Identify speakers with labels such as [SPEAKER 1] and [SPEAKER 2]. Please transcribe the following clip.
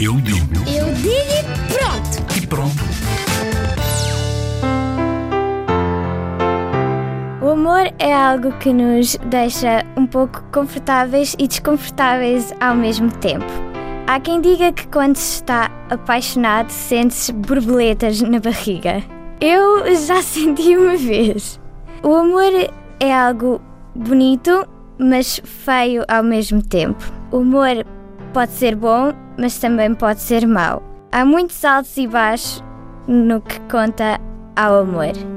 [SPEAKER 1] Eu digo
[SPEAKER 2] Eu digo e pronto.
[SPEAKER 1] e pronto.
[SPEAKER 3] O amor é algo que nos deixa um pouco confortáveis e desconfortáveis ao mesmo tempo. Há quem diga que quando se está apaixonado sente-se borboletas na barriga. Eu já senti uma vez. O amor é algo bonito, mas feio ao mesmo tempo. O amor pode ser bom, mas também pode ser mau. Há muitos altos e baixos no que conta ao amor.